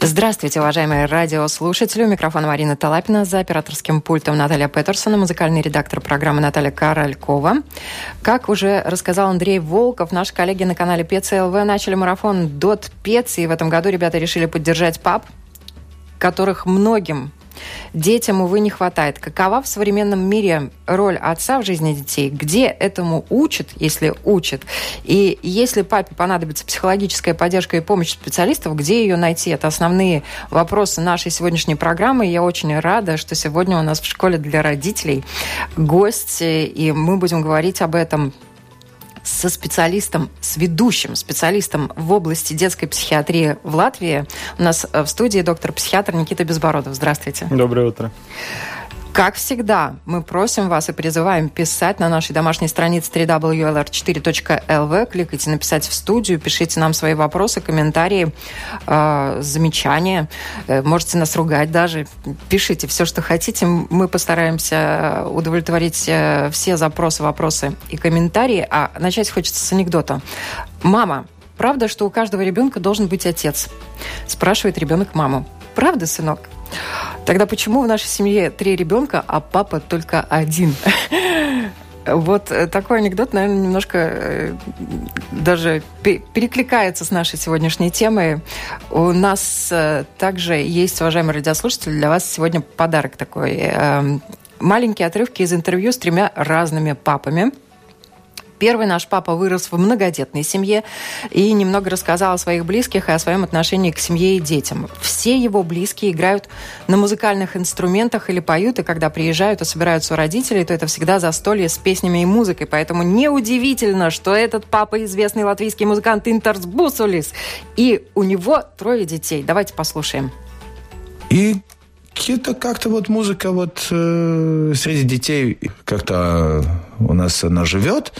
Здравствуйте, уважаемые радиослушатели. У микрофона Марина Талапина, за операторским пультом Наталья Петерсона, музыкальный редактор программы Наталья Королькова. Как уже рассказал Андрей Волков, наши коллеги на канале ПЦЛВ начали марафон «Дот Пец», и в этом году ребята решили поддержать пап, которых многим Детям, увы, не хватает. Какова в современном мире роль отца в жизни детей? Где этому учат, если учат? И если папе понадобится психологическая поддержка и помощь специалистов, где ее найти? Это основные вопросы нашей сегодняшней программы. Я очень рада, что сегодня у нас в школе для родителей гость, и мы будем говорить об этом со специалистом, с ведущим специалистом в области детской психиатрии в Латвии. У нас в студии доктор-психиатр Никита Безбородов. Здравствуйте. Доброе утро. Как всегда, мы просим вас и призываем писать на нашей домашней странице www.lr4.lv. Кликайте «Написать в студию», пишите нам свои вопросы, комментарии, э, замечания. Э, можете нас ругать даже. Пишите все, что хотите. Мы постараемся удовлетворить э, все запросы, вопросы и комментарии. А начать хочется с анекдота. «Мама, правда, что у каждого ребенка должен быть отец?» Спрашивает ребенок маму. «Правда, сынок?» Тогда почему в нашей семье три ребенка, а папа только один? Вот э, такой анекдот, наверное, немножко э, даже перекликается с нашей сегодняшней темой. У нас э, также есть, уважаемые радиослушатели, для вас сегодня подарок такой. Эм, маленькие отрывки из интервью с тремя разными папами – Первый наш папа вырос в многодетной семье и немного рассказал о своих близких и о своем отношении к семье и детям. Все его близкие играют на музыкальных инструментах или поют, и когда приезжают и собираются у родителей, то это всегда застолье с песнями и музыкой. Поэтому неудивительно, что этот папа известный латвийский музыкант Интерс Бусулис. И у него трое детей. Давайте послушаем. И это как-то вот музыка вот э, среди детей как-то у нас она живет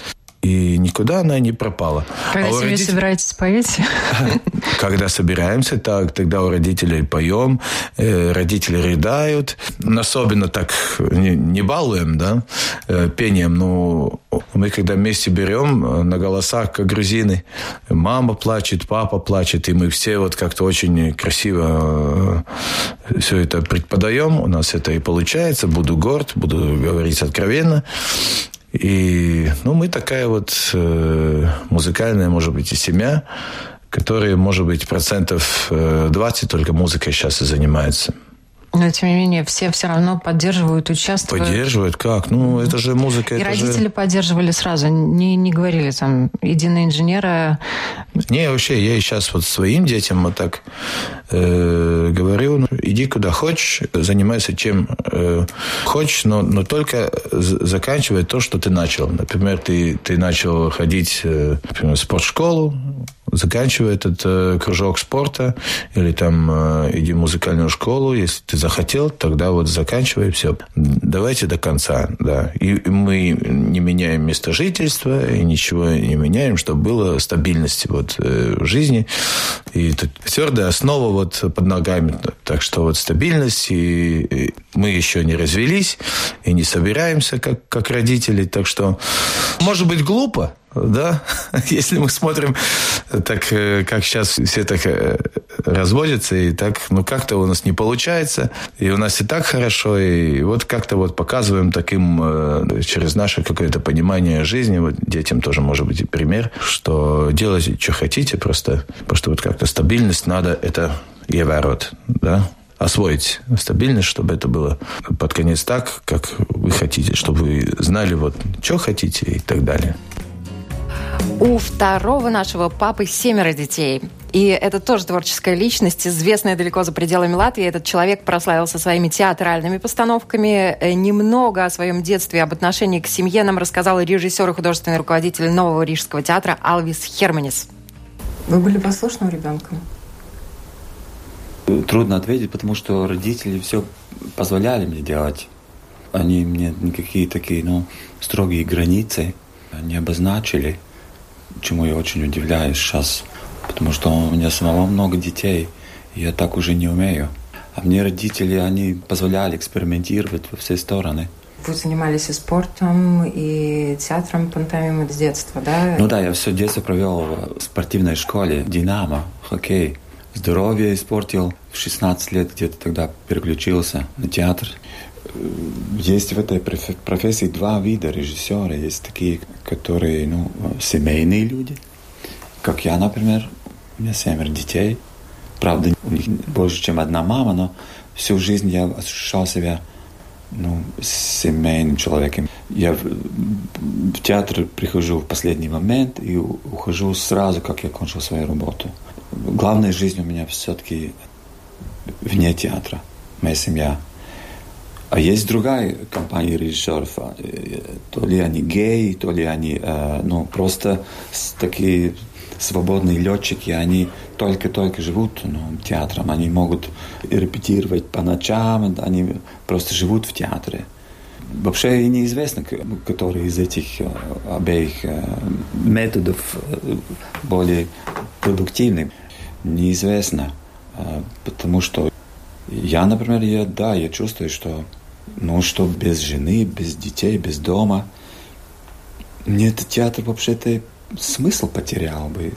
и никуда она не пропала. Когда а себе родителей... собираетесь поете? Когда собираемся, так, тогда у родителей поем, э, родители рыдают. Особенно так не, не балуем, да, э, пением, но мы когда вместе берем э, на голосах, как грузины, мама плачет, папа плачет, и мы все вот как-то очень красиво все это преподаем. У нас это и получается. Буду горд, буду говорить откровенно. И ну, мы такая вот э, музыкальная, может быть, и семья, которая, может быть, процентов 20 э, только музыкой сейчас и занимается. Но, тем не менее, все все равно поддерживают, участвуют. Поддерживают? Как? Ну, это же музыка. И родители же... поддерживали сразу, не, не говорили там, иди на инженера. Не, вообще, я и сейчас вот своим детям вот так э, говорю, ну, иди куда хочешь, занимайся чем э, хочешь, но, но только заканчивай то, что ты начал. Например, ты, ты начал ходить э, например, в спортшколу, заканчивай этот э, кружок спорта, или там э, иди в музыкальную школу, если ты захотел, тогда вот заканчивай, все. Давайте до конца, да. И мы не меняем место жительства, и ничего не меняем, чтобы было стабильность вот э, в жизни. И тут твердая основа вот под ногами. Так что вот стабильность, и, мы еще не развелись, и не собираемся как, как родители. Так что, может быть, глупо, да, если мы смотрим так, э, как сейчас все так разводятся, и так, ну, как-то у нас не получается, и у нас и так хорошо, и вот как-то вот показываем таким, э, через наше какое-то понимание жизни, вот детям тоже может быть и пример, что делайте, что хотите, просто, просто вот как-то стабильность надо это иеворот, да, освоить стабильность, чтобы это было под конец так, как вы хотите, чтобы вы знали, вот, что хотите и так далее. У второго нашего папы семеро детей. И это тоже творческая личность, известная далеко за пределами Латвии. Этот человек прославился своими театральными постановками. Э, немного о своем детстве, об отношении к семье нам рассказал режиссер и художественный руководитель Нового Рижского театра Алвис Херманис. Вы были послушным ребенком? Трудно ответить, потому что родители все позволяли мне делать. Они мне никакие такие, ну, строгие границы не обозначили чему я очень удивляюсь сейчас. потому что у меня самого много детей, и я так уже не умею. А мне родители, они позволяли экспериментировать во все стороны. Вы занимались и спортом, и театром пантомимы с детства, да? Ну да, я все детство провел в спортивной школе «Динамо», хоккей. Здоровье испортил. В 16 лет где-то тогда переключился на театр. Есть в этой профессии два вида режиссера. Есть такие, которые ну, семейные люди, как я, например. У меня семеро детей. Правда, у них больше, чем одна мама, но всю жизнь я ощущал себя ну, семейным человеком. Я в, в театр прихожу в последний момент и ухожу сразу, как я кончил свою работу. Главная жизнь у меня все-таки вне театра, моя семья. А есть другая компания режиссеров, а, э, то ли они геи, то ли они э, ну, просто такие свободные летчики, они только-только живут ну, театром, они могут репетировать по ночам, они просто живут в театре. Вообще неизвестно, который из этих э, обеих методов более продуктивный. Неизвестно, потому что я, например, я, да, я чувствую, что ну что без жены, без детей, без дома. Мне этот театр вообще-то смысл потерял бы.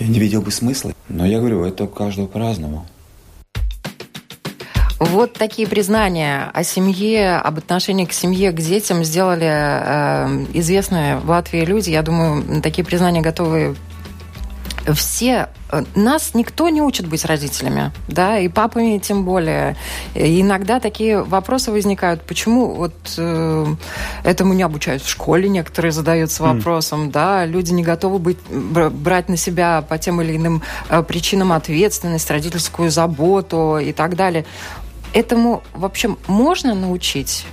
Я не видел бы смысла. Но я говорю, это у каждого по-разному. Вот такие признания о семье, об отношении к семье, к детям сделали э, известные в Латвии люди. Я думаю, такие признания готовы все э, нас никто не учит быть родителями, да, и папами тем более. И иногда такие вопросы возникают, почему вот э, этому не обучают в школе, некоторые задаются вопросом, mm. да, люди не готовы быть, брать на себя по тем или иным э, причинам ответственность, родительскую заботу и так далее. Этому вообще можно научить?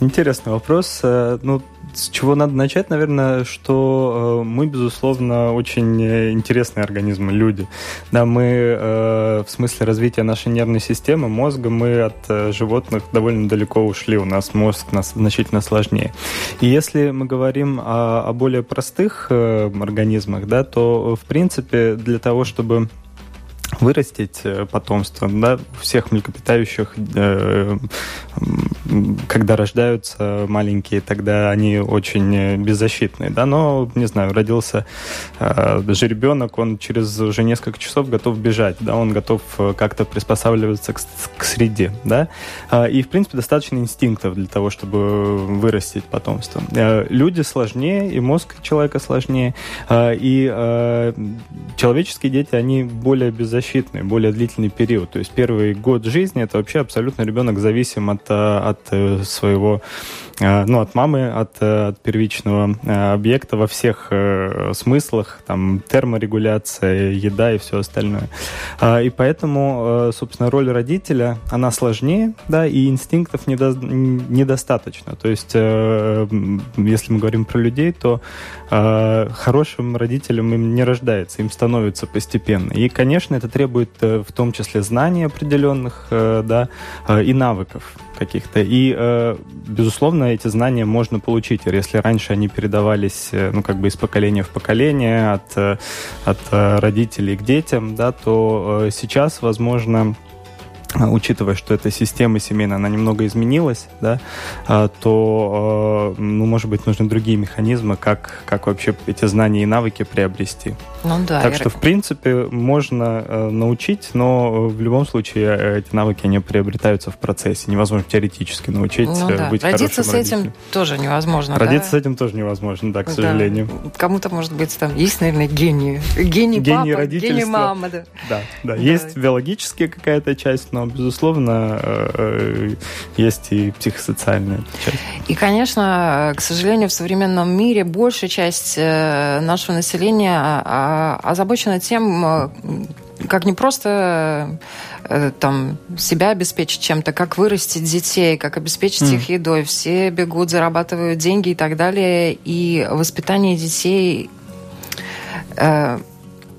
Интересный вопрос. Э, ну, с чего надо начать, наверное, что э, мы, безусловно, очень интересные организмы, люди. Да, мы э, в смысле развития нашей нервной системы, мозга, мы от э, животных довольно далеко ушли. У нас мозг нас значительно сложнее. И если мы говорим о, о более простых э, организмах, да, то, в принципе, для того, чтобы вырастить э, потомство. Да? Всех млекопитающих, э, когда рождаются маленькие, тогда они очень беззащитные. Да? Но, не знаю, родился э, жеребенок, он через уже несколько часов готов бежать, да? он готов как-то приспосабливаться к, к среде. Да? И, в принципе, достаточно инстинктов для того, чтобы вырастить потомство. Люди сложнее, и мозг человека сложнее, и человеческие дети, они более беззащитные более длительный период. То есть первый год жизни это вообще абсолютно ребенок зависим от, э, от э, своего ну, от мамы, от, э, от первичного э, объекта во всех смыслах, там, терморегуляция, еда и все остальное. И поэтому, собственно, роль родителя, она сложнее, да, и инстинктов недо, недостаточно. То есть, если мы говорим про людей, то хорошим родителям им не рождается, им становится постепенно. И, конечно, это требует в том числе знаний определенных, да, и навыков каких-то. И, э, безусловно, эти знания можно получить. Если раньше они передавались, э, ну, как бы из поколения в поколение, от, э, от родителей к детям, да, то сейчас, возможно, учитывая, что эта система семейная, она немного изменилась, да, а, то, ну, может быть, нужны другие механизмы, как, как вообще эти знания и навыки приобрести. Ну да. Так что, в принципе, можно э, научить, но в любом случае э, эти навыки, они приобретаются в процессе. Невозможно теоретически научить ну, э, да. быть Родиться с этим тоже невозможно, Родиться да? с этим тоже невозможно, да, к сожалению. Да. Кому-то, может быть, там есть, наверное, гений. Гений, гений папа, гений мама. Да, да. да. да. Есть биологическая какая-то часть, но, безусловно, есть и психосоциальная часть. И, конечно, к сожалению, в современном мире большая часть нашего населения а, а, озабочена тем, э, как не просто э, там себя обеспечить чем-то, как вырастить детей, как обеспечить mm. их едой. Все бегут, зарабатывают деньги и так далее. И воспитание детей, э,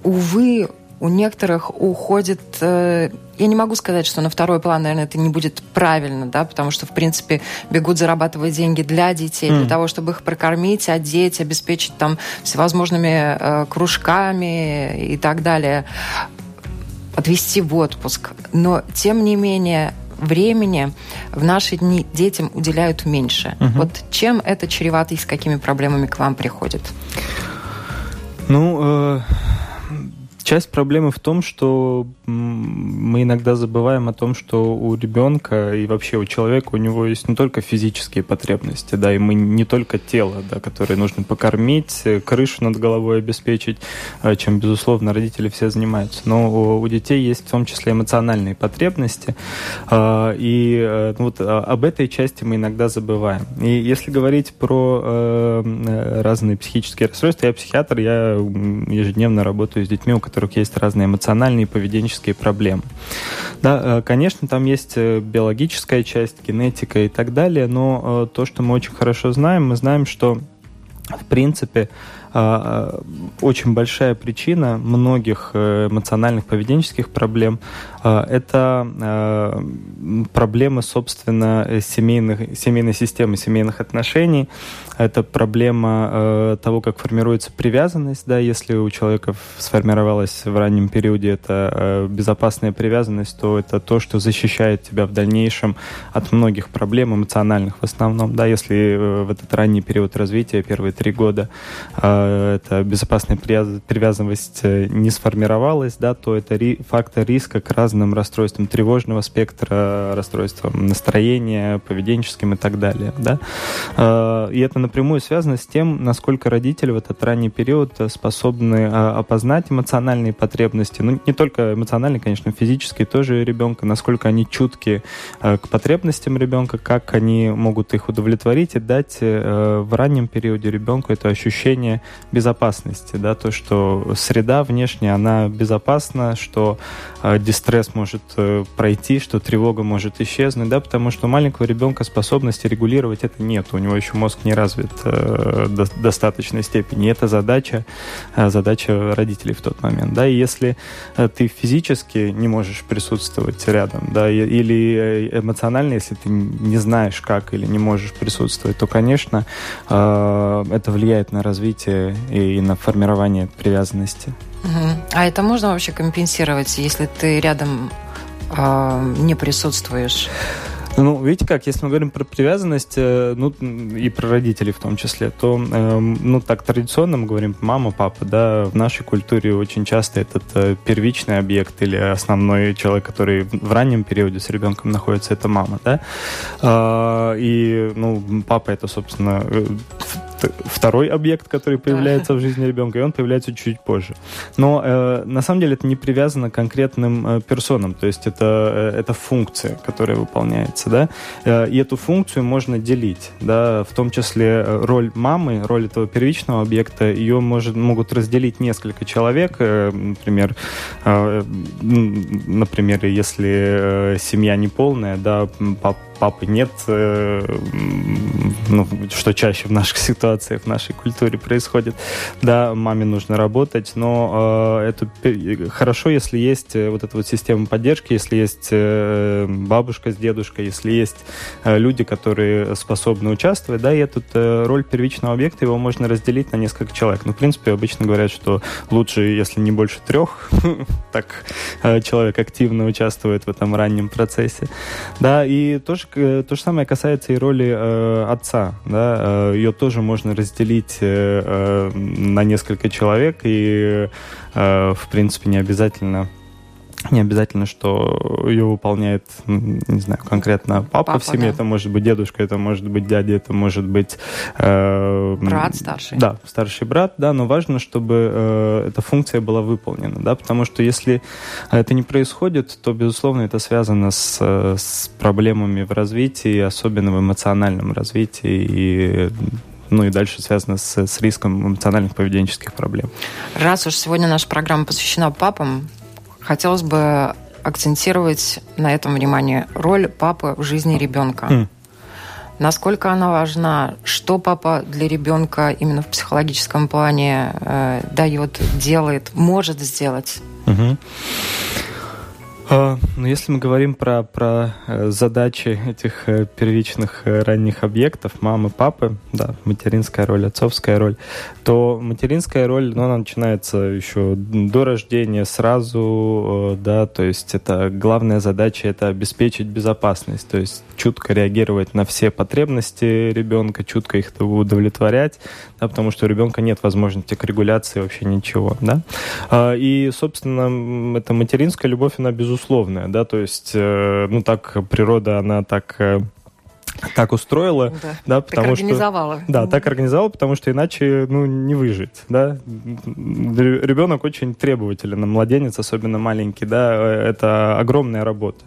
увы, у некоторых уходит э, я не могу сказать, что на второй план, наверное, это не будет правильно, да, потому что, в принципе, бегут зарабатывать деньги для детей, mm. для того, чтобы их прокормить, одеть, обеспечить там всевозможными э, кружками и так далее, отвезти в отпуск. Но, тем не менее, времени в наши дни детям уделяют меньше. Угу. Вот чем это чревато и с какими проблемами к вам приходит? Ну, э, Часть проблемы в том, что мы иногда забываем о том, что у ребенка и вообще у человека у него есть не только физические потребности, да, и мы не только тело, да, которое нужно покормить, э, крышу над головой обеспечить, э, чем, безусловно, родители все занимаются. Но у детей есть в том числе эмоциональные потребности, э, и ну вот об этой части мы иногда забываем. И если говорить про разные психические расстройства, я психиатр, я ежедневно работаю с детьми, у которых которых есть разные эмоциональные и поведенческие проблемы. Да, э, конечно, там есть э, биологическая часть, генетика и так далее, но э, то, что мы очень хорошо знаем, мы знаем, что в принципе очень большая причина многих эмоциональных поведенческих проблем это проблемы, собственно, семейных, семейной системы, семейных отношений, это проблема э, того, как формируется привязанность, да, если у человека сформировалась в раннем периоде эта э, безопасная привязанность, то это то, что защищает тебя в дальнейшем от многих проблем эмоциональных в основном, да, если э, в этот ранний период развития, первые три года, э, эта безопасная привязанность э, не сформировалась, да, то это ри фактор риска к разным расстройствам тревожного спектра, расстройствам настроения, поведенческим и так далее, да, э, и это напрямую связано с тем, насколько родители в этот ранний период э, способны а, опознать эмоциональные потребности, ну, не только эмоциональные, конечно, физические тоже ребенка, насколько они чутки э, к потребностям ребенка, как они могут их удовлетворить и дать э, в раннем периоде ребенку это ощущение безопасности, да, то, что среда внешняя, она безопасна, что дистресс может пройти, что тревога может исчезнуть, да, потому что у маленького ребенка способности регулировать это нет, у него еще мозг не развит развит э, до достаточной степени. Это задача, э, задача родителей в тот момент. Да? И если э, ты физически не можешь присутствовать рядом, да, или эмоционально, если ты не знаешь как или не можешь присутствовать, то, конечно, это влияет на развитие и на формирование привязанности. А это можно вообще компенсировать, если ты рядом не присутствуешь? Ну, видите как, если мы говорим про привязанность, э, ну, и про родителей в том числе, то, эм, ну, так традиционно мы говорим мама, папа, да, в нашей культуре очень часто этот э, первичный объект или основной человек, который в раннем периоде с ребенком находится, это мама, да, а, и, ну, папа это, собственно, э, второй объект, который появляется да. в жизни ребенка, и он появляется чуть позже. Но э, на самом деле это не привязано к конкретным э, персонам, то есть это, э, это функция, которая выполняется, да, э, и эту функцию можно делить, да, в том числе э, роль мамы, роль этого первичного объекта, ее может, могут разделить несколько человек, э, например, э, например, если э, семья неполная, да, папа папы нет, э, ну, что чаще в наших ситуациях, в нашей культуре происходит. Да, маме нужно работать, но э, это хорошо, если есть э, вот эта вот система поддержки, если есть э, бабушка с дедушкой, если есть э, люди, которые способны участвовать, да, и эту э, роль первичного объекта его можно разделить на несколько человек. Ну, в принципе, обычно говорят, что лучше, если не больше трех, так э, человек активно участвует в этом раннем процессе. Да, и тоже Э, то же самое касается и роли э, отца. Да? Э, ее тоже можно разделить э, э, на несколько человек, и, э, в принципе, не обязательно не обязательно, что ее выполняет, не знаю, конкретно папа, папа в семье. Да. Это может быть дедушка, это может быть дядя, это может быть... Э, брат старший. Да, старший брат, да, но важно, чтобы э, эта функция была выполнена, да, потому что если это не происходит, то, безусловно, это связано с, с проблемами в развитии, особенно в эмоциональном развитии и ну и дальше связано с, с риском эмоциональных поведенческих проблем. Раз уж сегодня наша программа посвящена папам, хотелось бы акцентировать на этом внимание роль папы в жизни ребенка. Mm. Насколько она важна, что папа для ребенка именно в психологическом плане э, дает, делает, может сделать? Угу. А, ну, если мы говорим про, про э, задачи этих э, первичных э, ранних объектов, мамы, папы, да, материнская роль, отцовская роль, то материнская роль, ну, она начинается еще до рождения сразу, да, то есть это главная задача это обеспечить безопасность, то есть чутко реагировать на все потребности ребенка, чутко их удовлетворять, да, потому что у ребенка нет возможности к регуляции вообще ничего, да. А, и, собственно, эта материнская любовь, она безусловная, да, то есть, э, ну, так природа, она так э, так устроила, да, да потому так организовала. что да, так организовала, потому что иначе ну не выжить, да. Ребенок очень требователен, младенец особенно маленький, да, это огромная работа,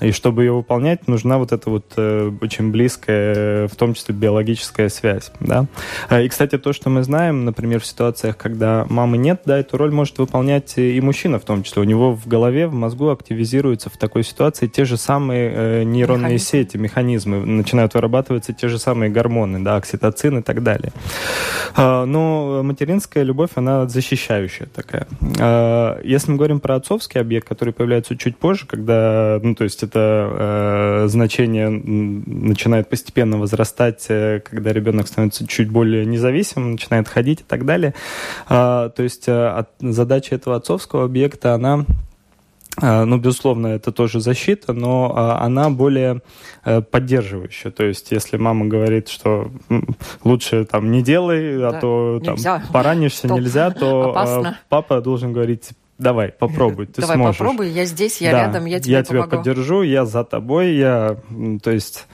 и чтобы ее выполнять, нужна вот эта вот э, очень близкая, в том числе биологическая связь, да. И кстати, то, что мы знаем, например, в ситуациях, когда мамы нет, да, эту роль может выполнять и мужчина в том числе, у него в голове, в мозгу активизируются в такой ситуации те же самые э, нейронные Механизм. сети, механизмы, начинают вырабатываться те же самые гормоны, да, окситоцин и так далее. А, но материнская любовь, она защищающая такая. А, если мы говорим про отцовский объект, который появляется чуть позже, когда, ну, то есть это э, значение начинает постепенно возрастать, э, когда ребенок становится чуть более независимым, начинает ходить и так далее. А, то есть э, задача этого отцовского объекта, она ну, безусловно, это тоже защита, но а, она более э, поддерживающая. То есть, если мама говорит, что лучше там не делай, а да, а то там, поранишься, Стоп. нельзя, то Опасно. папа должен говорить, давай, попробуй, ты давай, сможешь. попробуй, я здесь, я да, рядом, я тебе Я помогу. тебя поддержу, я за тобой, я, то есть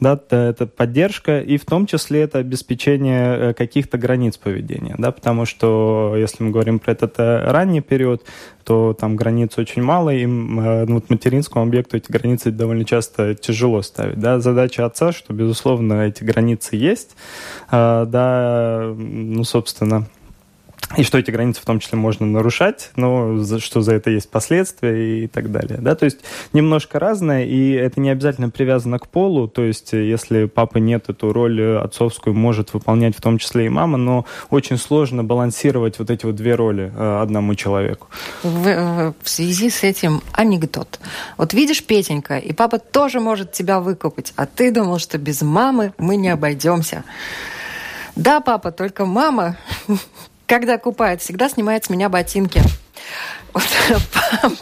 да, это поддержка, и в том числе это обеспечение э, каких-то границ поведения, да, потому что если мы говорим про этот э, ранний период, то там границ очень мало, и э, ну, вот материнскому объекту эти границы довольно часто тяжело ставить, да, задача отца, что, безусловно, эти границы есть, да, ну, собственно, и что эти границы в том числе можно нарушать, но за, что за это есть последствия и так далее. Да? То есть немножко разное, и это не обязательно привязано к полу, то есть если папы нет, эту роль отцовскую может выполнять в том числе и мама, но очень сложно балансировать вот эти вот две роли э, одному человеку. В, в связи с этим анекдот. Вот видишь, Петенька, и папа тоже может тебя выкупить, а ты думал, что без мамы мы не обойдемся. Да, папа, только мама когда купает, всегда снимает с меня ботинки. Вот,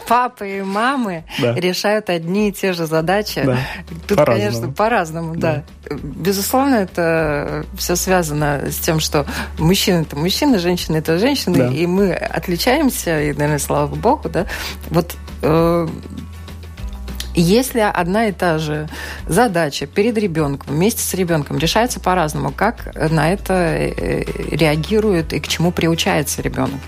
папы и мамы да. решают одни и те же задачи. Да. Тут, по конечно, по-разному, да. да. Безусловно, это все связано с тем, что мужчины это мужчины, женщины это женщины, да. и мы отличаемся, и, наверное, слава богу, да. Вот э, если одна и та же задача перед ребенком, вместе с ребенком решается по-разному, как на это э, реагирует и к чему приучается ребенок?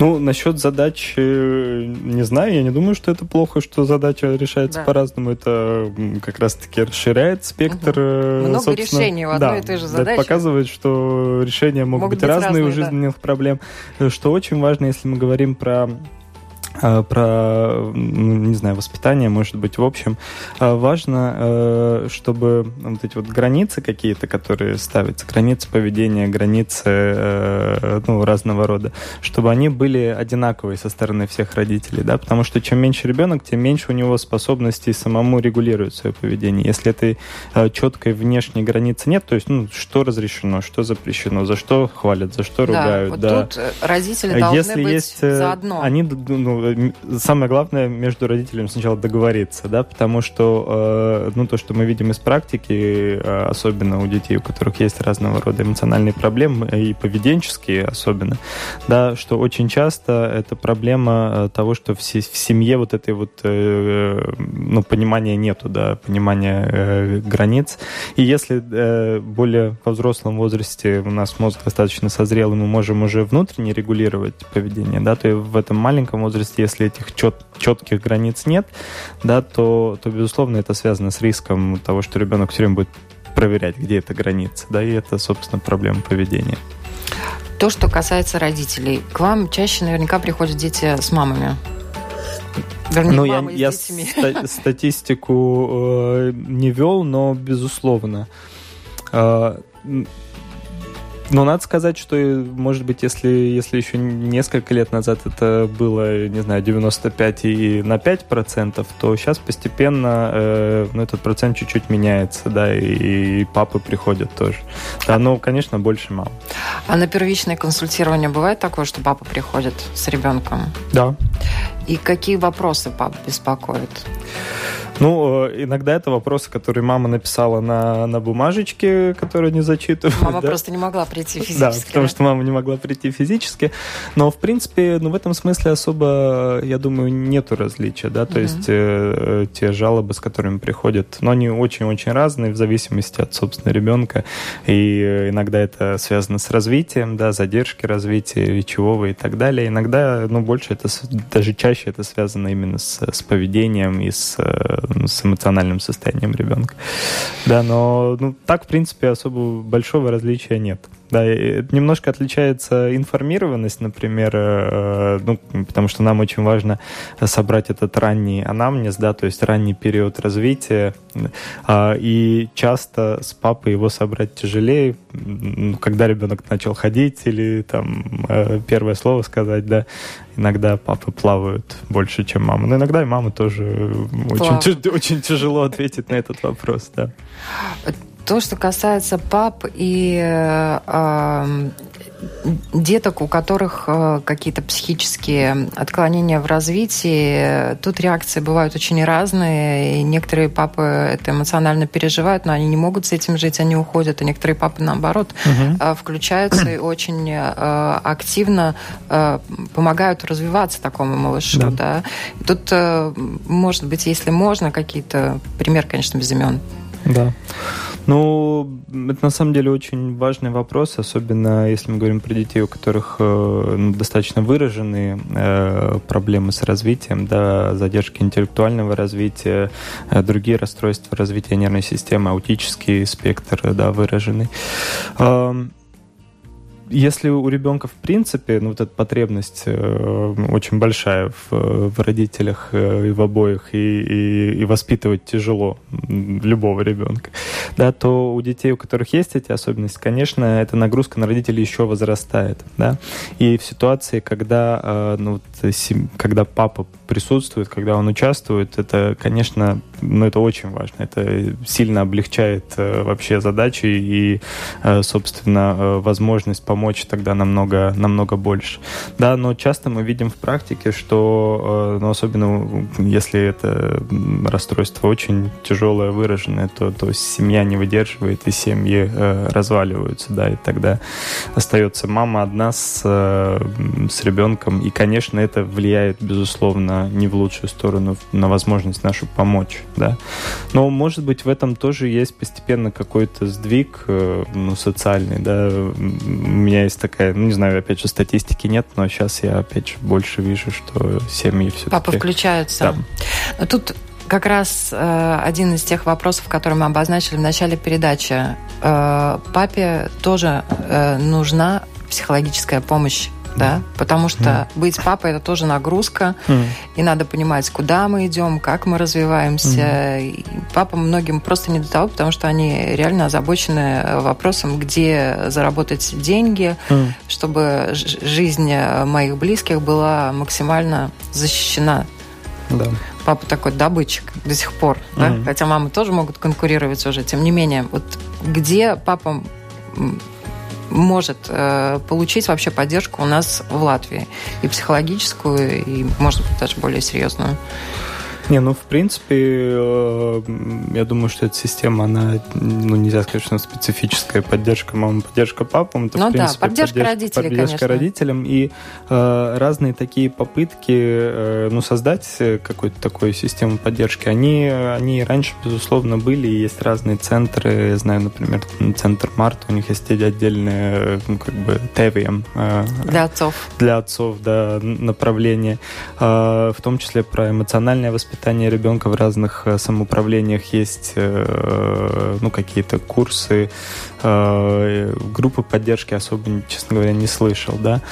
Ну, насчет задач э, не знаю, я не думаю, что это плохо, что задача решается да. по-разному. Это как раз-таки расширяет спектр. Угу. Много решений у одной да, и той же задачи. Это показывает, что решения могут, могут быть, быть разные, разные у жизненных да. проблем. Что очень важно, если мы говорим про про, ну, не знаю, воспитание, может быть, в общем. А, важно, э, чтобы вот эти вот границы какие-то, которые ставятся, границы поведения, границы э, ну, разного рода, чтобы они были одинаковые со стороны всех родителей, да, потому что чем меньше ребенок, тем меньше у него способностей самому регулировать свое поведение. Если этой э, четкой внешней границы нет, то есть, ну, что разрешено, что запрещено, за что хвалят, за что да, ругают, вот да. Тут родители должны Если быть есть, заодно. Они, ну, самое главное между родителями сначала договориться, да, потому что, э, ну, то, что мы видим из практики, э, особенно у детей, у которых есть разного рода эмоциональные проблемы, и поведенческие особенно, да, что очень часто это проблема э, того, что в, семье вот этой вот, ну, понимания нету, да, понимания границ. И если более во взрослом возрасте у нас мозг достаточно созрел, и мы можем уже внутренне регулировать поведение, да, то в этом маленьком возрасте если этих чет, четких границ нет, да, то, то, безусловно, это связано с риском того, что ребенок все время будет проверять, где эта граница, да, и это, собственно, проблема поведения. То, что касается родителей, к вам чаще наверняка приходят дети с мамами. Вернее, ну, я, я ста- статистику э, не вел, но безусловно. Э, Но надо сказать, что, может быть, если, если еще несколько лет назад это было, не знаю, 95 и на 5 процентов, то сейчас постепенно э, ну, этот процент чуть-чуть меняется, да, и, и папы приходят тоже. Да, ну, конечно, больше мам. А на первичное консультирование бывает такое, что папа приходит с ребенком? Да. И какие вопросы папа беспокоит? Ну, э, иногда это вопросы, которые мама написала на, на бумажечке, которые не зачитывают. Мама да? просто не могла прийти физически. Да, потому что мама не могла прийти физически. Но, в принципе, ну, в этом смысле особо, я думаю, нету различия, да, то угу. есть э, те жалобы, с которыми приходят, но они очень-очень разные в зависимости от, собственно, ребенка. И иногда это связано с развитием, да, задержки развития речевого и так далее. Иногда, ну, больше это, даже чаще это связано именно с, с поведением и с э, с эмоциональным состоянием ребенка. Да, но ну, так, в принципе, особо большого различия нет. Да, немножко отличается информированность, например, э, ну, потому что нам очень важно собрать этот ранний анамнез, да, то есть ранний период развития, а, и часто с папой его собрать тяжелее, когда ребенок начал ходить или там э, первое слово сказать, да, иногда папы плавают больше, чем мама, но иногда и мама тоже очень, очень тяжело ответить на этот вопрос, да. То, что касается пап и э, деток, у которых э, какие-то психические отклонения в развитии, тут реакции бывают очень разные. И некоторые папы это эмоционально переживают, но они не могут с этим жить, они уходят. А некоторые папы, наоборот, угу. включаются и очень э, активно помогают развиваться такому малышу. Да. Да? Тут, может быть, если можно, какие-то пример, конечно, без имен. Да. Ну, это на самом деле очень важный вопрос, особенно если мы говорим про детей, у которых э, ну, достаточно выраженные э, проблемы с развитием, да, задержки интеллектуального развития, э, другие расстройства развития нервной системы, аутический спектр, да, выраженный если у ребенка в принципе ну, вот эта потребность э, очень большая в, в родителях э, и в обоих, и, и, и воспитывать тяжело любого ребенка, да, то у детей, у которых есть эти особенности, конечно, эта нагрузка на родителей еще возрастает. Да? И в ситуации, когда, э, ну, вот, когда папа присутствует, когда он участвует, это, конечно, ну, это очень важно. Это сильно облегчает э, вообще задачи и, э, собственно, э, возможность помочь тогда намного, намного больше. Да, но часто мы видим в практике, что, ну, особенно если это расстройство очень тяжелое, выраженное, то, то семья не выдерживает, и семьи разваливаются, да, и тогда остается мама одна с, с ребенком, и, конечно, это влияет, безусловно, не в лучшую сторону, на возможность нашу помочь, да. Но, может быть, в этом тоже есть постепенно какой-то сдвиг, э, ну, социальный, да. У меня есть такая, ну, не знаю, опять же, статистики нет, но сейчас я, опять же, больше вижу, что семьи все-таки... Папа включаются. Да. Тут как раз э, один из тех вопросов, которые мы обозначили в начале передачи. Э, папе тоже э, нужна психологическая помощь да, потому что mm. быть папой это тоже нагрузка, mm. и надо понимать, куда мы идем, как мы развиваемся. Mm. И папа многим просто не до того, потому что они реально озабочены вопросом, где заработать деньги, mm. чтобы жизнь моих близких была максимально защищена. Да. Папа такой добытчик до сих пор, mm. да? хотя мамы тоже могут конкурировать уже. Тем не менее, вот где папа может э, получить вообще поддержку у нас в Латвии. И психологическую, и, может быть, даже более серьезную. Не, ну, в принципе, э, я думаю, что эта система, она, ну, нельзя сказать, что специфическая поддержка мамы, поддержка папам. Это, ну в принципе, да, поддержка, поддержка родителей, Поддержка конечно. родителям. И э, разные такие попытки, э, ну, создать какую-то такую систему поддержки, они, они раньше, безусловно, были, и есть разные центры, я знаю, например, центр Март, у них есть отдельное, ну, как бы, ТВМ. Э, для отцов. Для отцов, да, направление. Э, в том числе про эмоциональное воспитание воспитания ребенка в разных самоуправлениях есть ну, какие-то курсы, группы поддержки особо, честно говоря, не слышал, да.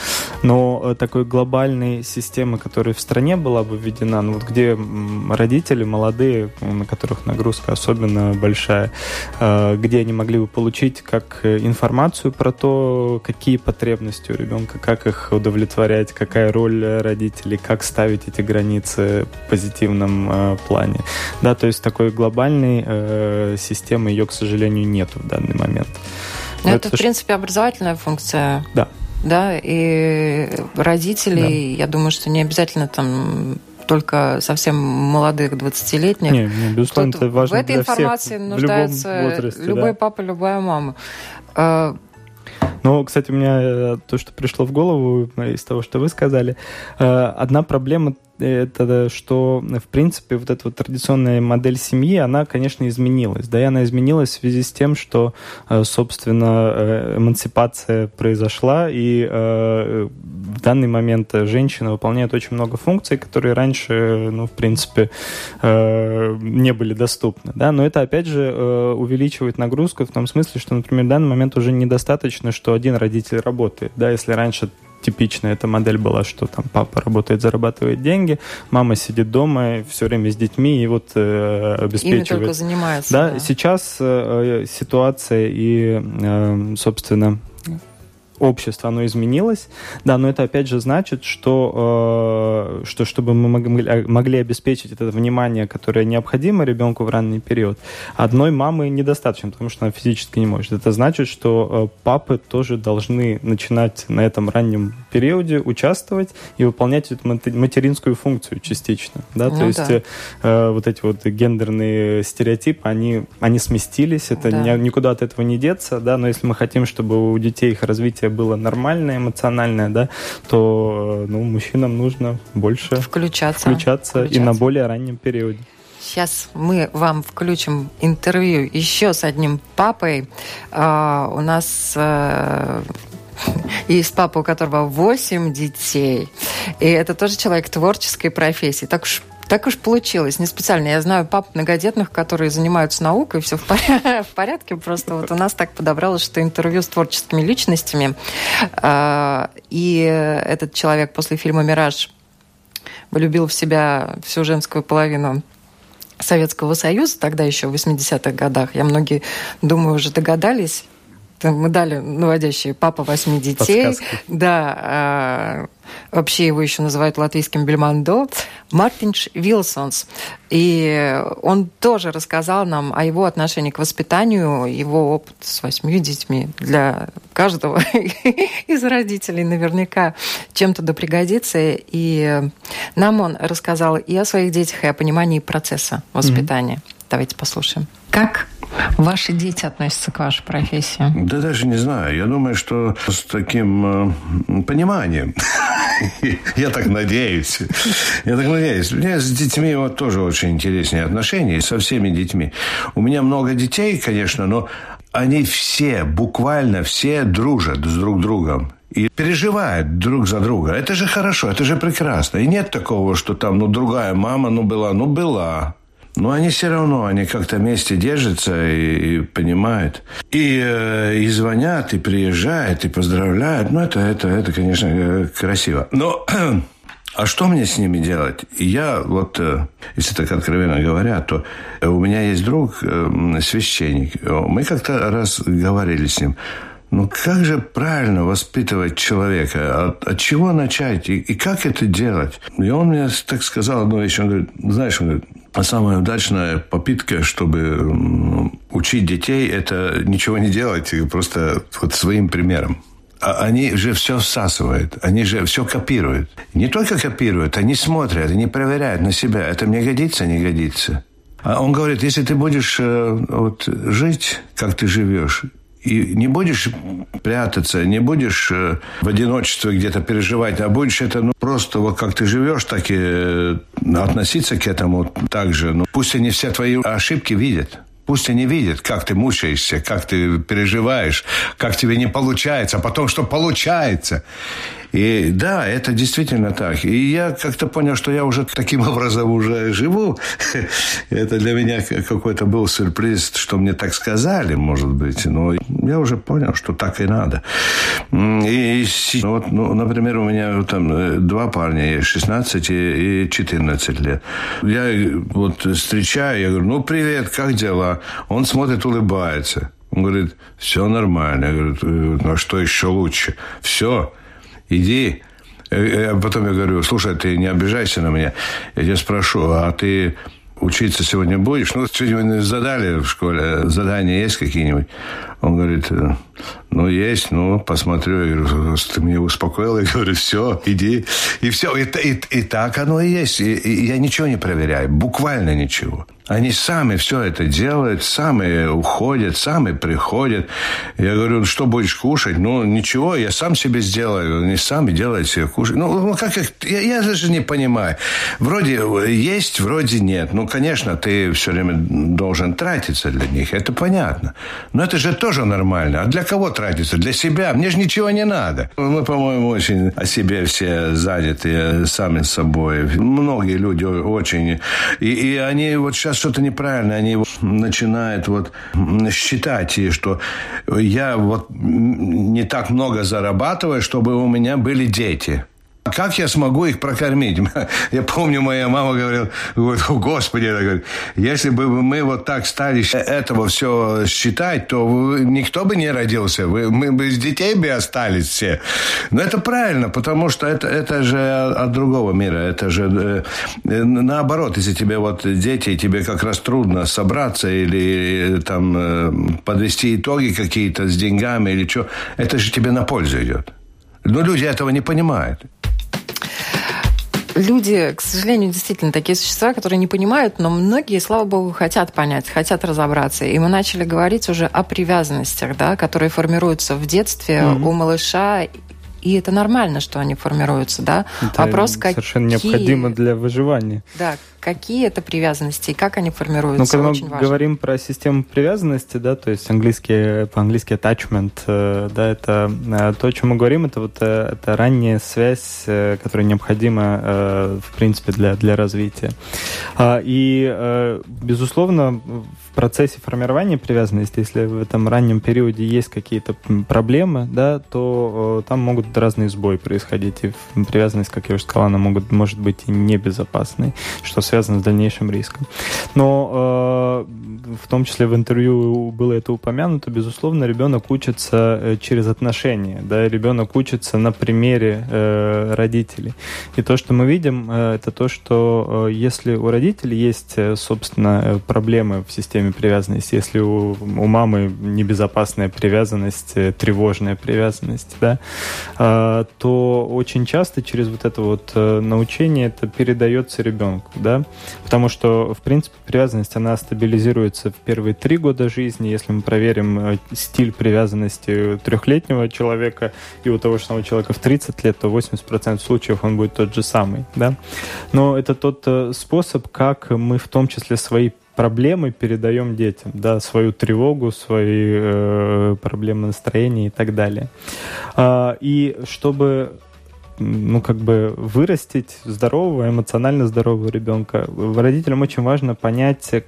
Но такой глобальной системы, которая в стране была бы введена, ну вот где родители молодые, на которых нагрузка особенно большая, где они могли бы получить как информацию про то, какие потребности у ребенка, как их удовлетворять, какая роль родителей, как ставить эти границы в позитивном э, плане. Да, то есть такой глобальной э, системы ее, к сожалению, нет в данный момент. Но это, это, в принципе, образовательная функция. Да. Да, и родителей, да. я думаю, что не обязательно там только совсем молодых 20-летних. Не, не, безусловно, это важно В этой информации всех, нуждается возрасте, любой да. папа, любая мама. Э, но, кстати, у меня э, то, что пришло в голову из того, что вы сказали, э, одна проблема это что, в принципе, вот эта вот традиционная модель семьи, она, конечно, изменилась. Да, и она изменилась в связи с тем, что, э, собственно, э, эмансипация произошла, и э, в данный момент женщина выполняет очень много функций, которые раньше, ну, в принципе, не были доступны. Да? Но это, опять же, увеличивает нагрузку в том смысле, что, например, в данный момент уже недостаточно, что один родитель работает. Да? Если раньше типичная эта модель была, что там папа работает, зарабатывает деньги, мама сидит дома все время с детьми и вот э, обеспечивает. Ими только занимается. Да, да. сейчас э, ситуация и, э, собственно, общество, оно изменилось, да, но это опять же значит, что, э, что чтобы мы могли, могли обеспечить это внимание, которое необходимо ребенку в ранний период, одной мамы недостаточно, потому что она физически не может. Это значит, что э, папы тоже должны начинать на этом раннем периоде участвовать и выполнять эту материнскую функцию частично, да, ну, то есть да. Э, вот эти вот гендерные стереотипы, они, они сместились, это да. ни, никуда от этого не деться, да, но если мы хотим, чтобы у детей их развитие развитие было нормальное, эмоциональное, да, то ну, мужчинам нужно больше включаться, включаться, включаться. и на более раннем периоде. Сейчас мы вам включим интервью еще с одним папой. Uh, у нас uh, есть папа, у которого 8 детей. И это тоже человек творческой профессии. Так уж так уж получилось, не специально. Я знаю пап многодетных, которые занимаются наукой, все в, порядке, в порядке. Просто вот у нас так подобралось, что интервью с творческими личностями. А, и этот человек после фильма «Мираж» влюбил в себя всю женскую половину Советского Союза, тогда еще в 80-х годах. Я многие, думаю, уже догадались. Мы дали наводящие «Папа восьми детей». Подсказки. Да, а, вообще его еще называют латвийским Бельмондо, Мартинш Вилсонс. И он тоже рассказал нам о его отношении к воспитанию, его опыт с восьмью детьми. Для каждого из родителей наверняка чем-то да пригодится. И нам он рассказал и о своих детях, и о понимании процесса воспитания. Mm-hmm. Давайте послушаем. Как ваши дети относятся к вашей профессии? Да даже не знаю. Я думаю, что с таким э, пониманием. Я так надеюсь. Я так надеюсь. У меня с детьми вот тоже очень интересные отношения. Со всеми детьми. У меня много детей, конечно, но они все, буквально все дружат с друг другом и переживают друг за друга. Это же хорошо, это же прекрасно. И нет такого, что там, ну, другая мама, ну, была, ну, была. Но они все равно, они как-то вместе держатся и, и понимают. И, э, и звонят, и приезжают, и поздравляют. Ну, это, это, это, конечно, э, красиво. Но а что мне с ними делать? Я вот, э, если так откровенно говоря, то у меня есть друг, священник. Мы как-то раз говорили с ним, ну как же правильно воспитывать человека? От, от чего начать? И, и как это делать? И он мне так сказал одну вещь. Он говорит, знаешь, он говорит, а самая удачная попытка, чтобы учить детей, это ничего не делать, просто вот своим примером. А они же все всасывают, они же все копируют. Не только копируют, они смотрят, они проверяют на себя. Это мне годится, не годится. А он говорит, если ты будешь э, вот, жить, как ты живешь, и не будешь прятаться, не будешь э, в одиночестве где-то переживать, а будешь это ну, просто вот как ты живешь, так и э, относиться к этому так же. Ну, пусть они все твои ошибки видят. Пусть они видят, как ты мучаешься, как ты переживаешь, как тебе не получается, а потом, что получается. И да, это действительно так. И я как-то понял, что я уже таким образом уже живу. Это для меня какой-то был сюрприз, что мне так сказали, может быть. Но я уже понял, что так и надо. И, ну, вот, ну, например, у меня там э, два парня есть, 16 и 14 лет. Я вот встречаю, я говорю, ну, привет, как дела? Он смотрит, улыбается. Он говорит, все нормально. Я говорю, ну, а что еще лучше? Все, иди. А потом я говорю, слушай, ты не обижайся на меня. Я тебя спрошу, а ты учиться сегодня будешь? Ну, сегодня задали в школе, задания есть какие-нибудь? Он говорит, «Э, ну, есть, ну, посмотрю. Я говорю, ты меня успокоил? Я говорю, все, иди. И все. И, и, и так оно и есть. И, и я ничего не проверяю, буквально ничего. Они сами все это делают, сами уходят, сами приходят. Я говорю, что будешь кушать? Ну, ничего, я сам себе сделаю. Они сами делают себе кушать. Ну, ну как их... Я, я даже не понимаю. Вроде есть, вроде нет. Ну, конечно, ты все время должен тратиться для них. Это понятно. Но это же тоже нормально. А для кого тратиться? Для себя. Мне же ничего не надо. Мы, по-моему, очень о себе все заняты сами собой. Многие люди очень... И, и они вот сейчас что-то неправильно. Они начинают вот считать, что я вот не так много зарабатываю, чтобы у меня были дети. Как я смогу их прокормить? Я помню, моя мама говорила, говорит, Господи, она говорит, если бы мы вот так стали этого все считать, то никто бы не родился, мы бы с детей бы остались все. Но это правильно, потому что это, это же от другого мира, это же э, наоборот, если тебе вот дети, тебе как раз трудно собраться или там э, подвести итоги какие-то с деньгами или что, это же тебе на пользу идет. Но люди этого не понимают люди, к сожалению, действительно такие существа, которые не понимают, но многие, слава богу, хотят понять, хотят разобраться. И мы начали говорить уже о привязанностях, да, которые формируются в детстве mm-hmm. у малыша и это нормально, что они формируются, да. Это Вопрос, совершенно какие... необходимо для выживания. Да, какие это привязанности и как они формируются, ну, когда очень мы важно. говорим про систему привязанности, да, то есть английский, по-английски attachment, э, да, это э, то, о чем мы говорим, это вот э, это ранняя связь, которая необходима, в принципе, для, для развития. А, и, безусловно, в процессе формирования привязанности, если в этом раннем периоде есть какие-то проблемы, да, то там могут разные сбои происходить, и привязанность, как я уже сказала, она могут, может быть и небезопасной, что связано с дальнейшим риском. Но э, в том числе в интервью было это упомянуто, безусловно, ребенок учится э, через отношения, да, ребенок учится на примере э, родителей. И то, что мы видим, э, это то, что э, если у родителей есть, э, собственно, э, проблемы в системе привязанности, если у, у мамы небезопасная привязанность, тревожная привязанность, да, э, то очень часто через вот это вот научение это передается ребенку, да, потому что, в принципе, привязанность, она стабилизируется в первые три года жизни. Если мы проверим э, стиль привязанности трехлетнего человека и у того же самого человека в 30 лет, то 80% случаев он будет тот же самый, да. Но это тот э, способ, как мы в том числе свои проблемы передаем детям, да, свою тревогу, свои э, проблемы настроения и так далее. А, и чтобы ну, как бы вырастить здорового, эмоционально здорового ребенка, родителям очень важно понять,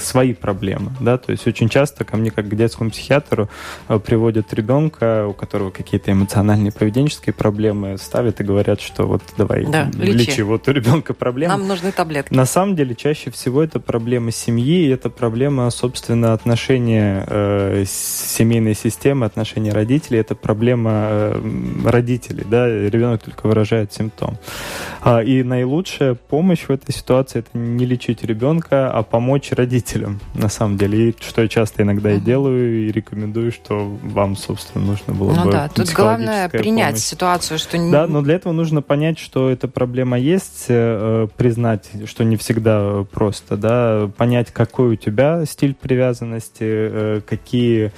свои проблемы, да, то есть очень часто ко мне как к детскому психиатру э, приводят ребенка, у которого какие-то эмоциональные поведенческие проблемы, ставят и говорят, что вот давай да, лечи. лечи, вот у ребенка проблемы. Нам нужны таблетки. На самом деле чаще всего это проблема семьи, это проблема, собственно, отношения э, семейной системы, отношения родителей, это проблема э, родителей, да, ребенок только выражает симптом. А, и наилучшая помощь в этой ситуации это не лечить ребенка, а помочь родителям родителям, на самом деле. И что я часто иногда и делаю, и рекомендую, что вам, собственно, нужно было ну, бы да, тут главное принять помощь. ситуацию, что... Да, но для этого нужно понять, что эта проблема есть, э, признать, что не всегда просто, да, понять, какой у тебя стиль привязанности, э, какие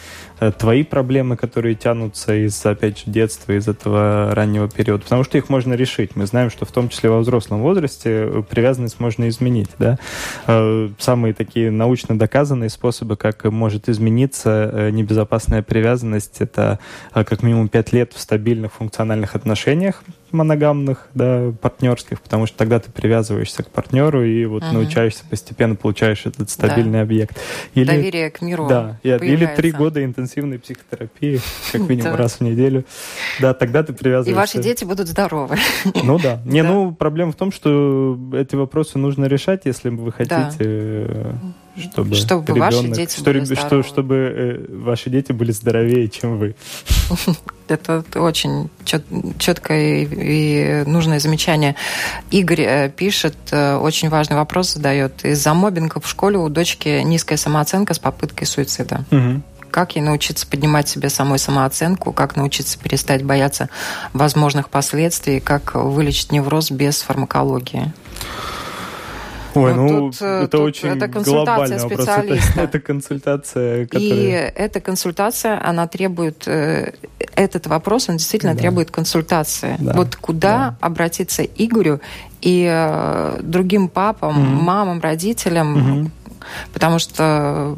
твои проблемы, которые тянутся из, опять же, детства, из этого раннего периода. Потому что их можно решить. Мы знаем, что в том числе во взрослом возрасте э, привязанность можно изменить. Да? Э, самые такие научно доказанные способы, как может измениться э, небезопасная привязанность. Это э, как минимум 5 лет в стабильных функциональных отношениях моногамных, да, партнерских, потому что тогда ты привязываешься к партнеру и вот угу. научаешься постепенно получаешь этот стабильный да. объект. Или, Доверие к миру. Да, или три года интенсивной психотерапии, как минимум раз в неделю. Да, тогда ты привязываешься. И ваши дети будут здоровы. Ну да. Не, ну проблема в том, что эти вопросы нужно решать, если вы хотите чтобы, чтобы ребенок, ваши дети что, были что, чтобы э, ваши дети были здоровее, чем вы. Это очень чет, четкое и, нужное замечание. Игорь э, пишет, э, очень важный вопрос задает. Из-за мобинга в школе у дочки низкая самооценка с попыткой суицида. Угу. Как ей научиться поднимать себе самой самооценку, как научиться перестать бояться возможных последствий, как вылечить невроз без фармакологии? Ой, ну, ну тут, э, это тут очень это глобальный вопрос. Это, это консультация, которая... И эта консультация, она требует... Э, этот вопрос, он действительно да. требует консультации. Да. Вот куда да. обратиться Игорю и э, другим папам, угу. мамам, родителям, угу. потому что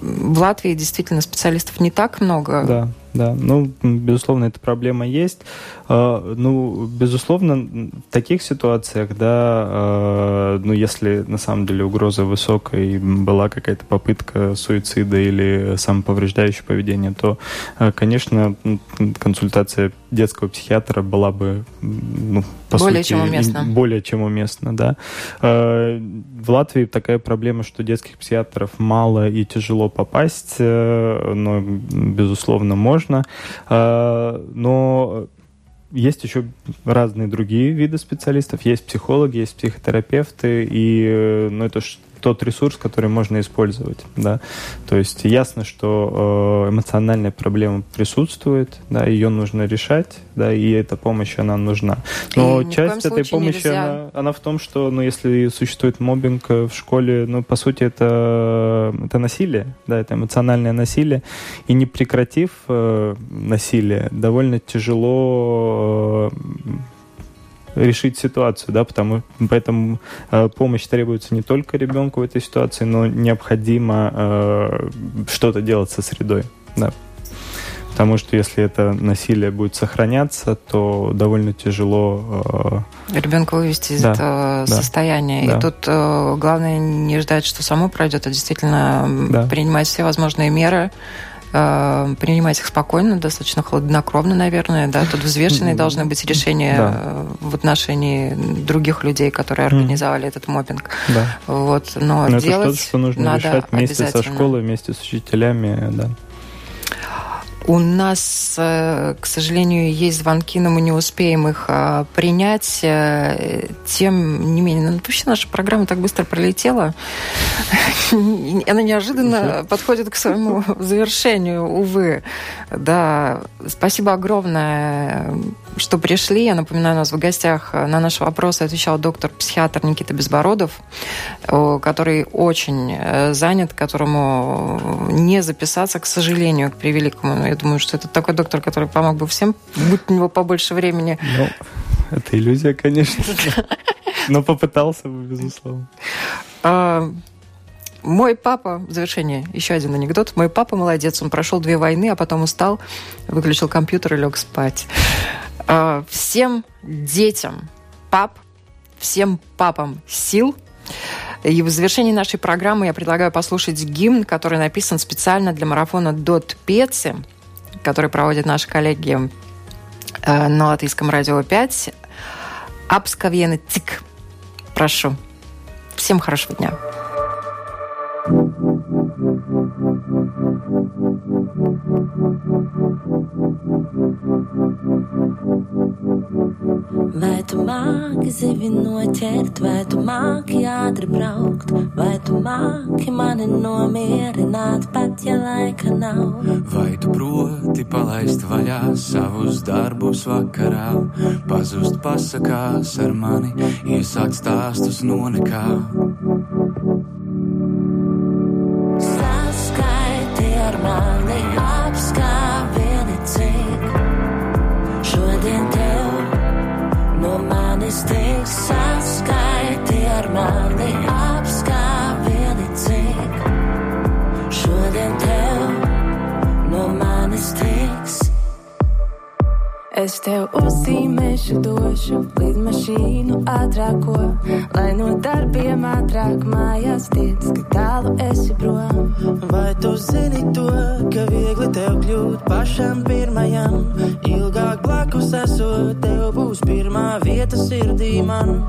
в Латвии действительно специалистов не так много. Да, да. Ну, безусловно, эта проблема есть. А, ну, безусловно, в таких ситуациях, да, а, ну, если на самом деле угроза высокая и была какая-то попытка суицида или самоповреждающее поведение, то, а, конечно, консультация детского психиатра была бы, ну, по более сути, чем уместно. более чем уместно, да. В Латвии такая проблема, что детских психиатров мало и тяжело попасть, э, но, безусловно, можно. Но есть еще разные другие виды специалистов. Есть психологи, есть психотерапевты, и э, ну, это тот ресурс, который можно использовать, да. То есть ясно, что э, эмоциональная проблема присутствует, да, ее нужно решать, да, и эта помощь, она нужна. Но и часть этой помощи, она, она в том, что, ну, если существует мобинг в школе, ну, по сути, это, это насилие, да, это эмоциональное насилие, и не прекратив э, насилие, довольно тяжело э, решить ситуацию, да, потому поэтому э, помощь требуется не только ребенку в этой ситуации, но необходимо э, что-то делать со средой, да. Потому что если это насилие будет сохраняться, то довольно тяжело э... ребенка вывести из да, этого да, состояния. Да. И тут э, главное не ждать, что само пройдет, а действительно да. принимать все возможные меры э, принимать их спокойно, достаточно хладнокровно, наверное, да, тут взвешенные должны быть решения да. Э, в отношении других людей, которые организовали mm. этот мопинг. Да. Вот, но, но делать это что-то, что нужно надо решать вместе со школой, вместе с учителями, да. У нас, э, к сожалению, есть звонки, но мы не успеем их а, принять. Э, тем не менее, ну, вообще наша программа так быстро пролетела. Она неожиданно подходит к своему завершению, увы. Да, спасибо огромное что пришли. Я напоминаю, у нас в гостях э, на наши вопросы отвечал доктор-психиатр Никита Безбородов, который очень э, занят, которому не записаться, к сожалению, к превеликому. Я думаю, что это такой доктор, который помог бы всем, будь у него побольше времени. Ну, это иллюзия, конечно. Но попытался бы, безусловно. А, мой папа, в завершение, еще один анекдот. Мой папа молодец, он прошел две войны, а потом устал, выключил компьютер и лег спать. А, всем детям пап, всем папам сил. И в завершении нашей программы я предлагаю послушать гимн, который написан специально для марафона «Дот Пеци», который проводят наши коллеги э, на Латвийском радио 5. Апсковьены Цик. Прошу. Всем хорошего дня. Vai tu māki zivi noķert, vai tu māki ātri braukt, vai tu māki mani nomierināt, pat ja laika nav. Vai tu proti palaist vaļā savus darbus vakarā, pazust pasakās ar mani, iesākt stāstus no nekā. Saskaiti ar mani Es tev uzzīmēšu, došu lidmašīnu ātrāko, lai no darbiem ātrāk mājās tiec, ka tālu esi prom. Vai tu zini to, ka viegli tev kļūt pašam pirmajam? Ilgāk blakus esot, tev būs pirmā vieta sirdī man.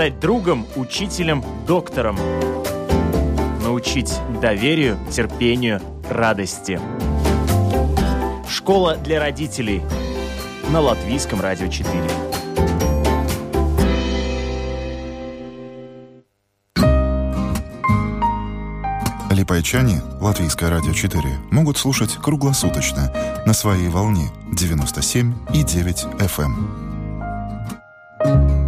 Стать другом, учителем, доктором. Научить доверию, терпению, радости. Школа для родителей на Латвийском радио 4. Липайчане, Латвийское радио 4, могут слушать круглосуточно на своей волне 97 и 9 FM.